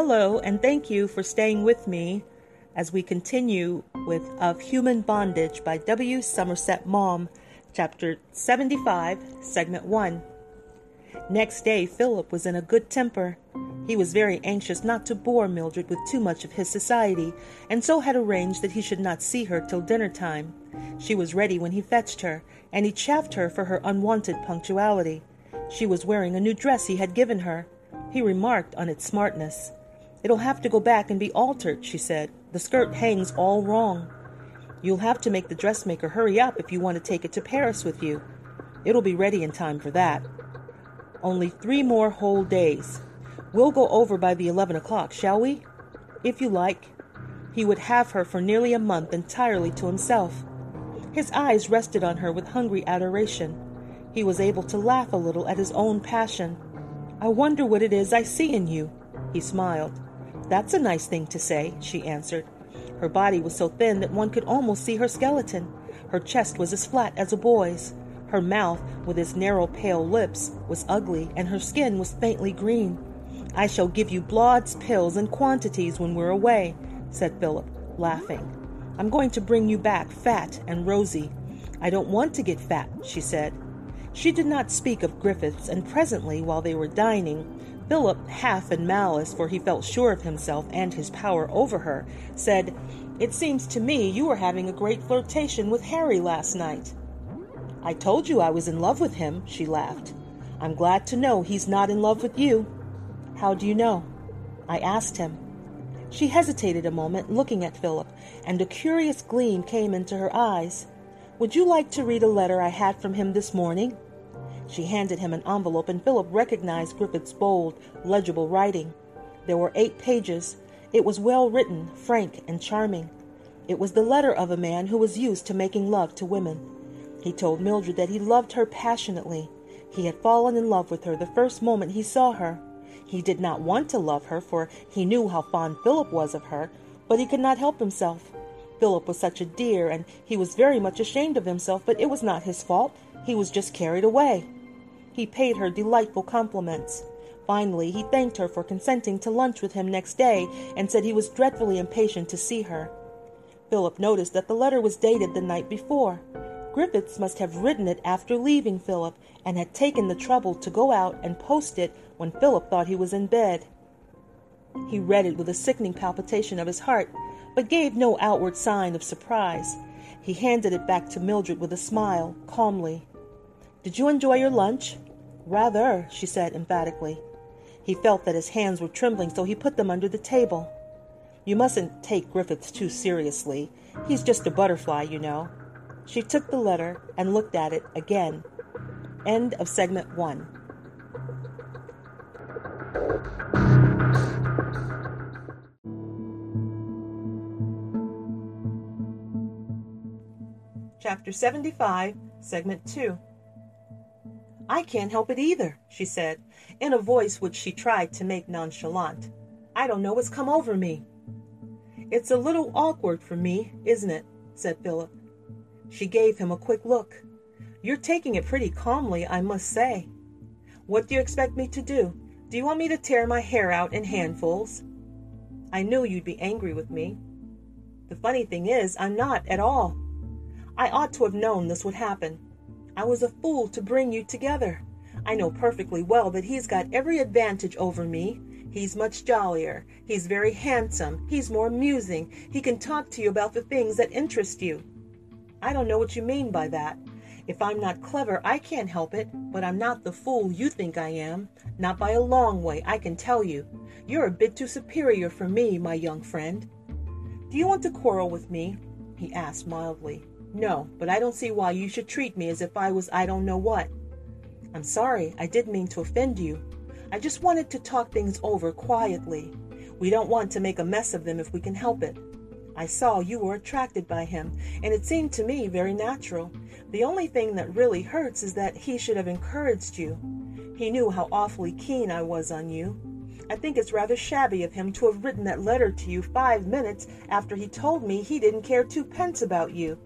Hello, and thank you for staying with me as we continue with Of Human Bondage by W. Somerset Maugham, Chapter 75, Segment 1. Next day, Philip was in a good temper. He was very anxious not to bore Mildred with too much of his society, and so had arranged that he should not see her till dinner time. She was ready when he fetched her, and he chaffed her for her unwonted punctuality. She was wearing a new dress he had given her. He remarked on its smartness. It'll have to go back and be altered, she said. The skirt hangs all wrong. You'll have to make the dressmaker hurry up if you want to take it to Paris with you. It'll be ready in time for that. Only three more whole days. We'll go over by the eleven o'clock, shall we? If you like. He would have her for nearly a month entirely to himself. His eyes rested on her with hungry adoration. He was able to laugh a little at his own passion. I wonder what it is I see in you. He smiled. That's a nice thing to say, she answered. Her body was so thin that one could almost see her skeleton. Her chest was as flat as a boy's. Her mouth, with its narrow pale lips, was ugly, and her skin was faintly green. I shall give you Blaud's pills in quantities when we're away, said Philip, laughing. I'm going to bring you back fat and rosy. I don't want to get fat, she said. She did not speak of Griffiths, and presently, while they were dining, Philip, half in malice, for he felt sure of himself and his power over her, said, It seems to me you were having a great flirtation with Harry last night. I told you I was in love with him, she laughed. I'm glad to know he's not in love with you. How do you know? I asked him. She hesitated a moment, looking at Philip, and a curious gleam came into her eyes. Would you like to read a letter I had from him this morning? She handed him an envelope, and Philip recognized Griffith's bold, legible writing. There were eight pages. It was well written, frank, and charming. It was the letter of a man who was used to making love to women. He told Mildred that he loved her passionately. He had fallen in love with her the first moment he saw her. He did not want to love her, for he knew how fond Philip was of her, but he could not help himself. Philip was such a dear, and he was very much ashamed of himself, but it was not his fault. He was just carried away. He paid her delightful compliments. Finally, he thanked her for consenting to lunch with him next day and said he was dreadfully impatient to see her. Philip noticed that the letter was dated the night before. Griffiths must have written it after leaving Philip and had taken the trouble to go out and post it when Philip thought he was in bed. He read it with a sickening palpitation of his heart, but gave no outward sign of surprise. He handed it back to Mildred with a smile, calmly. Did you enjoy your lunch? Rather, she said emphatically. He felt that his hands were trembling, so he put them under the table. You mustn't take Griffiths too seriously. He's just a butterfly, you know. She took the letter and looked at it again. End of segment one. Chapter 75, Segment 2. I can't help it either, she said, in a voice which she tried to make nonchalant. I don't know what's come over me. It's a little awkward for me, isn't it? said Philip. She gave him a quick look. You're taking it pretty calmly, I must say. What do you expect me to do? Do you want me to tear my hair out in handfuls? I knew you'd be angry with me. The funny thing is, I'm not at all. I ought to have known this would happen. I was a fool to bring you together. I know perfectly well that he's got every advantage over me. He's much jollier. He's very handsome. He's more amusing. He can talk to you about the things that interest you. I don't know what you mean by that. If I'm not clever, I can't help it, but I'm not the fool you think I am. Not by a long way, I can tell you. You're a bit too superior for me, my young friend. Do you want to quarrel with me? he asked mildly. No, but I don't see why you should treat me as if I was I don't know what. I'm sorry, I didn't mean to offend you. I just wanted to talk things over quietly. We don't want to make a mess of them if we can help it. I saw you were attracted by him, and it seemed to me very natural. The only thing that really hurts is that he should have encouraged you. He knew how awfully keen I was on you. I think it's rather shabby of him to have written that letter to you five minutes after he told me he didn't care twopence about you.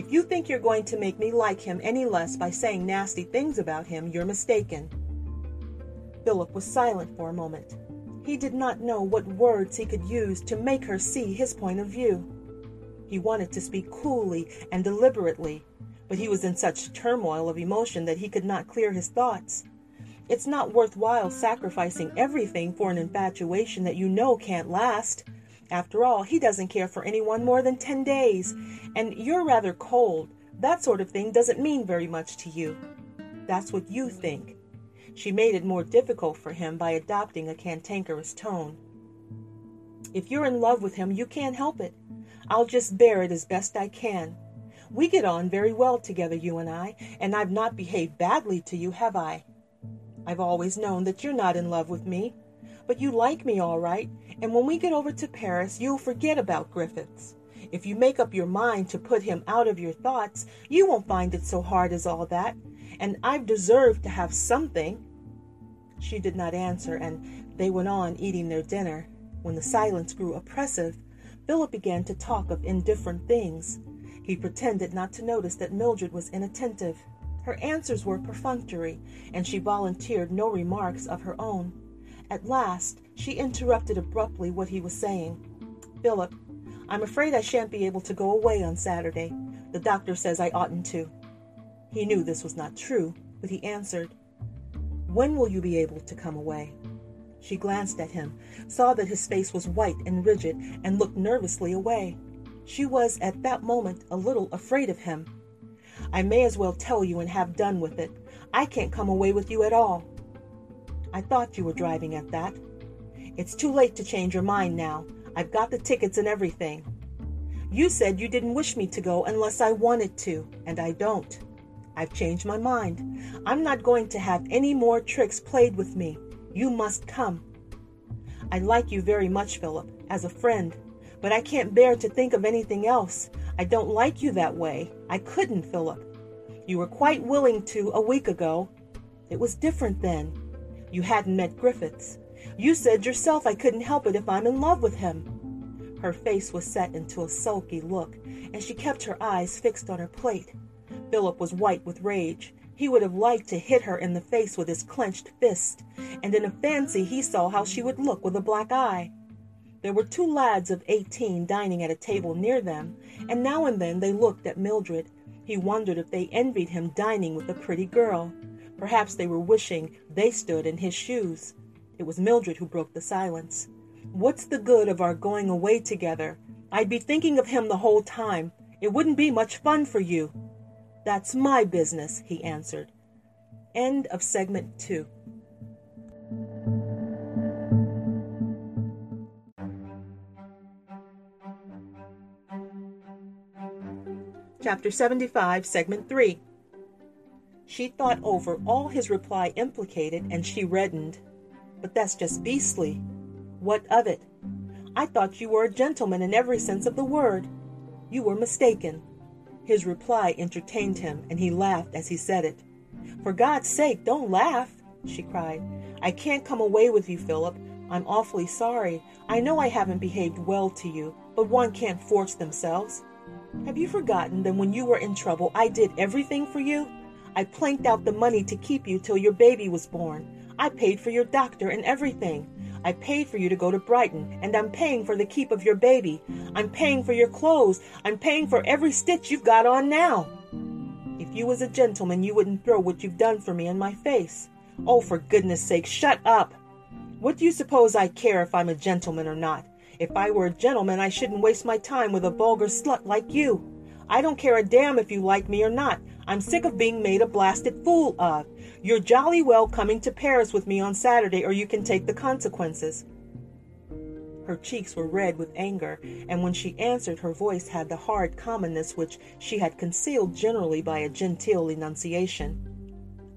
If you think you're going to make me like him any less by saying nasty things about him, you're mistaken. Philip was silent for a moment. He did not know what words he could use to make her see his point of view. He wanted to speak coolly and deliberately, but he was in such turmoil of emotion that he could not clear his thoughts. It's not worthwhile sacrificing everything for an infatuation that you know can't last. After all, he doesn't care for anyone more than 10 days, and you're rather cold. That sort of thing doesn't mean very much to you. That's what you think. She made it more difficult for him by adopting a cantankerous tone. If you're in love with him, you can't help it. I'll just bear it as best I can. We get on very well together, you and I, and I've not behaved badly to you, have I? I've always known that you're not in love with me, but you like me all right, and when we get over to Paris, you'll forget about Griffiths. If you make up your mind to put him out of your thoughts, you won't find it so hard as all that, and I've deserved to have something. She did not answer, and they went on eating their dinner. When the silence grew oppressive, Philip began to talk of indifferent things. He pretended not to notice that Mildred was inattentive. Her answers were perfunctory, and she volunteered no remarks of her own. At last, she interrupted abruptly what he was saying. Philip, I'm afraid I shan't be able to go away on Saturday. The doctor says I oughtn't to. He knew this was not true, but he answered, When will you be able to come away? She glanced at him, saw that his face was white and rigid, and looked nervously away. She was at that moment a little afraid of him. I may as well tell you and have done with it. I can't come away with you at all. I thought you were driving at that. It's too late to change your mind now. I've got the tickets and everything. You said you didn't wish me to go unless I wanted to, and I don't. I've changed my mind. I'm not going to have any more tricks played with me. You must come. I like you very much, Philip, as a friend, but I can't bear to think of anything else. I don't like you that way. I couldn't, Philip. You were quite willing to a week ago. It was different then. You hadn't met Griffiths. You said yourself I couldn't help it if I'm in love with him. Her face was set into a sulky look, and she kept her eyes fixed on her plate. Philip was white with rage. He would have liked to hit her in the face with his clenched fist, and in a fancy he saw how she would look with a black eye. There were two lads of eighteen dining at a table near them, and now and then they looked at Mildred. He wondered if they envied him dining with a pretty girl. Perhaps they were wishing they stood in his shoes. It was Mildred who broke the silence. What's the good of our going away together? I'd be thinking of him the whole time. It wouldn't be much fun for you. That's my business, he answered. End of segment two. Chapter 75, Segment 3. She thought over all his reply implicated and she reddened. But that's just beastly. What of it? I thought you were a gentleman in every sense of the word. You were mistaken. His reply entertained him, and he laughed as he said it. For God's sake, don't laugh, she cried. I can't come away with you, Philip. I'm awfully sorry. I know I haven't behaved well to you, but one can't force themselves. Have you forgotten that when you were in trouble, I did everything for you? I planked out the money to keep you till your baby was born. I paid for your doctor and everything. I paid for you to go to Brighton, and I'm paying for the keep of your baby. I'm paying for your clothes. I'm paying for every stitch you've got on now. If you was a gentleman, you wouldn't throw what you've done for me in my face. Oh, for goodness sake, shut up! What do you suppose I care if I'm a gentleman or not? If I were a gentleman, I shouldn't waste my time with a vulgar slut like you. I don't care a damn if you like me or not. I'm sick of being made a blasted fool of. You're jolly well coming to Paris with me on Saturday, or you can take the consequences. Her cheeks were red with anger, and when she answered, her voice had the hard commonness which she had concealed generally by a genteel enunciation.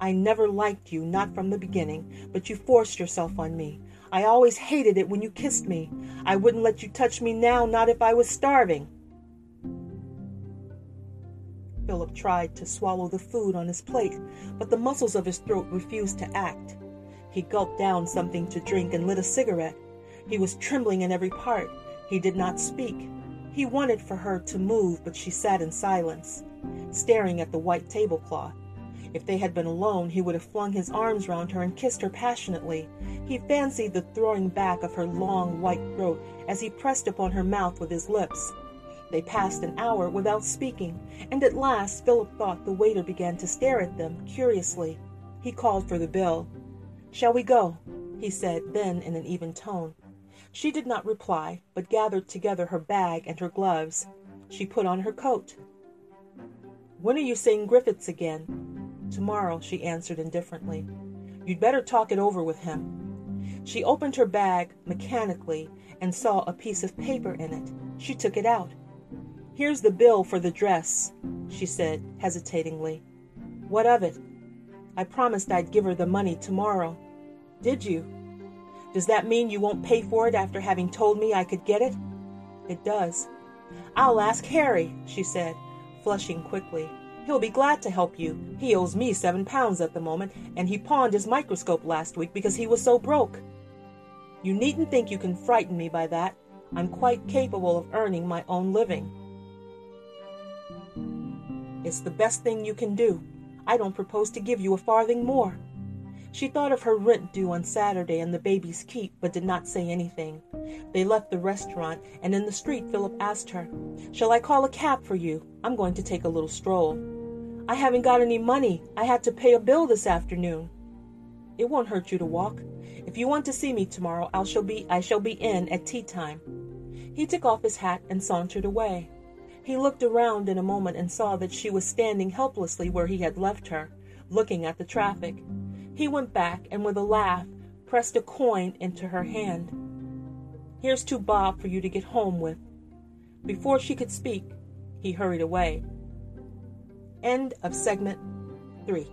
I never liked you, not from the beginning, but you forced yourself on me. I always hated it when you kissed me. I wouldn't let you touch me now, not if I was starving. Philip tried to swallow the food on his plate, but the muscles of his throat refused to act. He gulped down something to drink and lit a cigarette. He was trembling in every part. He did not speak. He wanted for her to move, but she sat in silence, staring at the white tablecloth. If they had been alone, he would have flung his arms round her and kissed her passionately. He fancied the throwing back of her long white throat as he pressed upon her mouth with his lips. They passed an hour without speaking, and at last Philip thought the waiter began to stare at them curiously. He called for the bill. Shall we go? he said, then in an even tone. She did not reply, but gathered together her bag and her gloves. She put on her coat. When are you seeing Griffiths again? Tomorrow, she answered indifferently. You'd better talk it over with him. She opened her bag mechanically and saw a piece of paper in it. She took it out. Here's the bill for the dress, she said hesitatingly. What of it? I promised I'd give her the money tomorrow. Did you? Does that mean you won't pay for it after having told me I could get it? It does. I'll ask Harry, she said, flushing quickly. He'll be glad to help you. He owes me seven pounds at the moment, and he pawned his microscope last week because he was so broke. You needn't think you can frighten me by that. I'm quite capable of earning my own living. It's the best thing you can do. I don't propose to give you a farthing more. She thought of her rent due on Saturday and the baby's keep, but did not say anything. They left the restaurant, and in the street Philip asked her, Shall I call a cab for you? I'm going to take a little stroll. I haven't got any money. I had to pay a bill this afternoon. It won't hurt you to walk. If you want to see me tomorrow, I shall be I shall be in at tea time. He took off his hat and sauntered away. He looked around in a moment and saw that she was standing helplessly where he had left her, looking at the traffic. He went back and with a laugh pressed a coin into her hand. Here's two bob for you to get home with. Before she could speak, he hurried away. End of segment 3.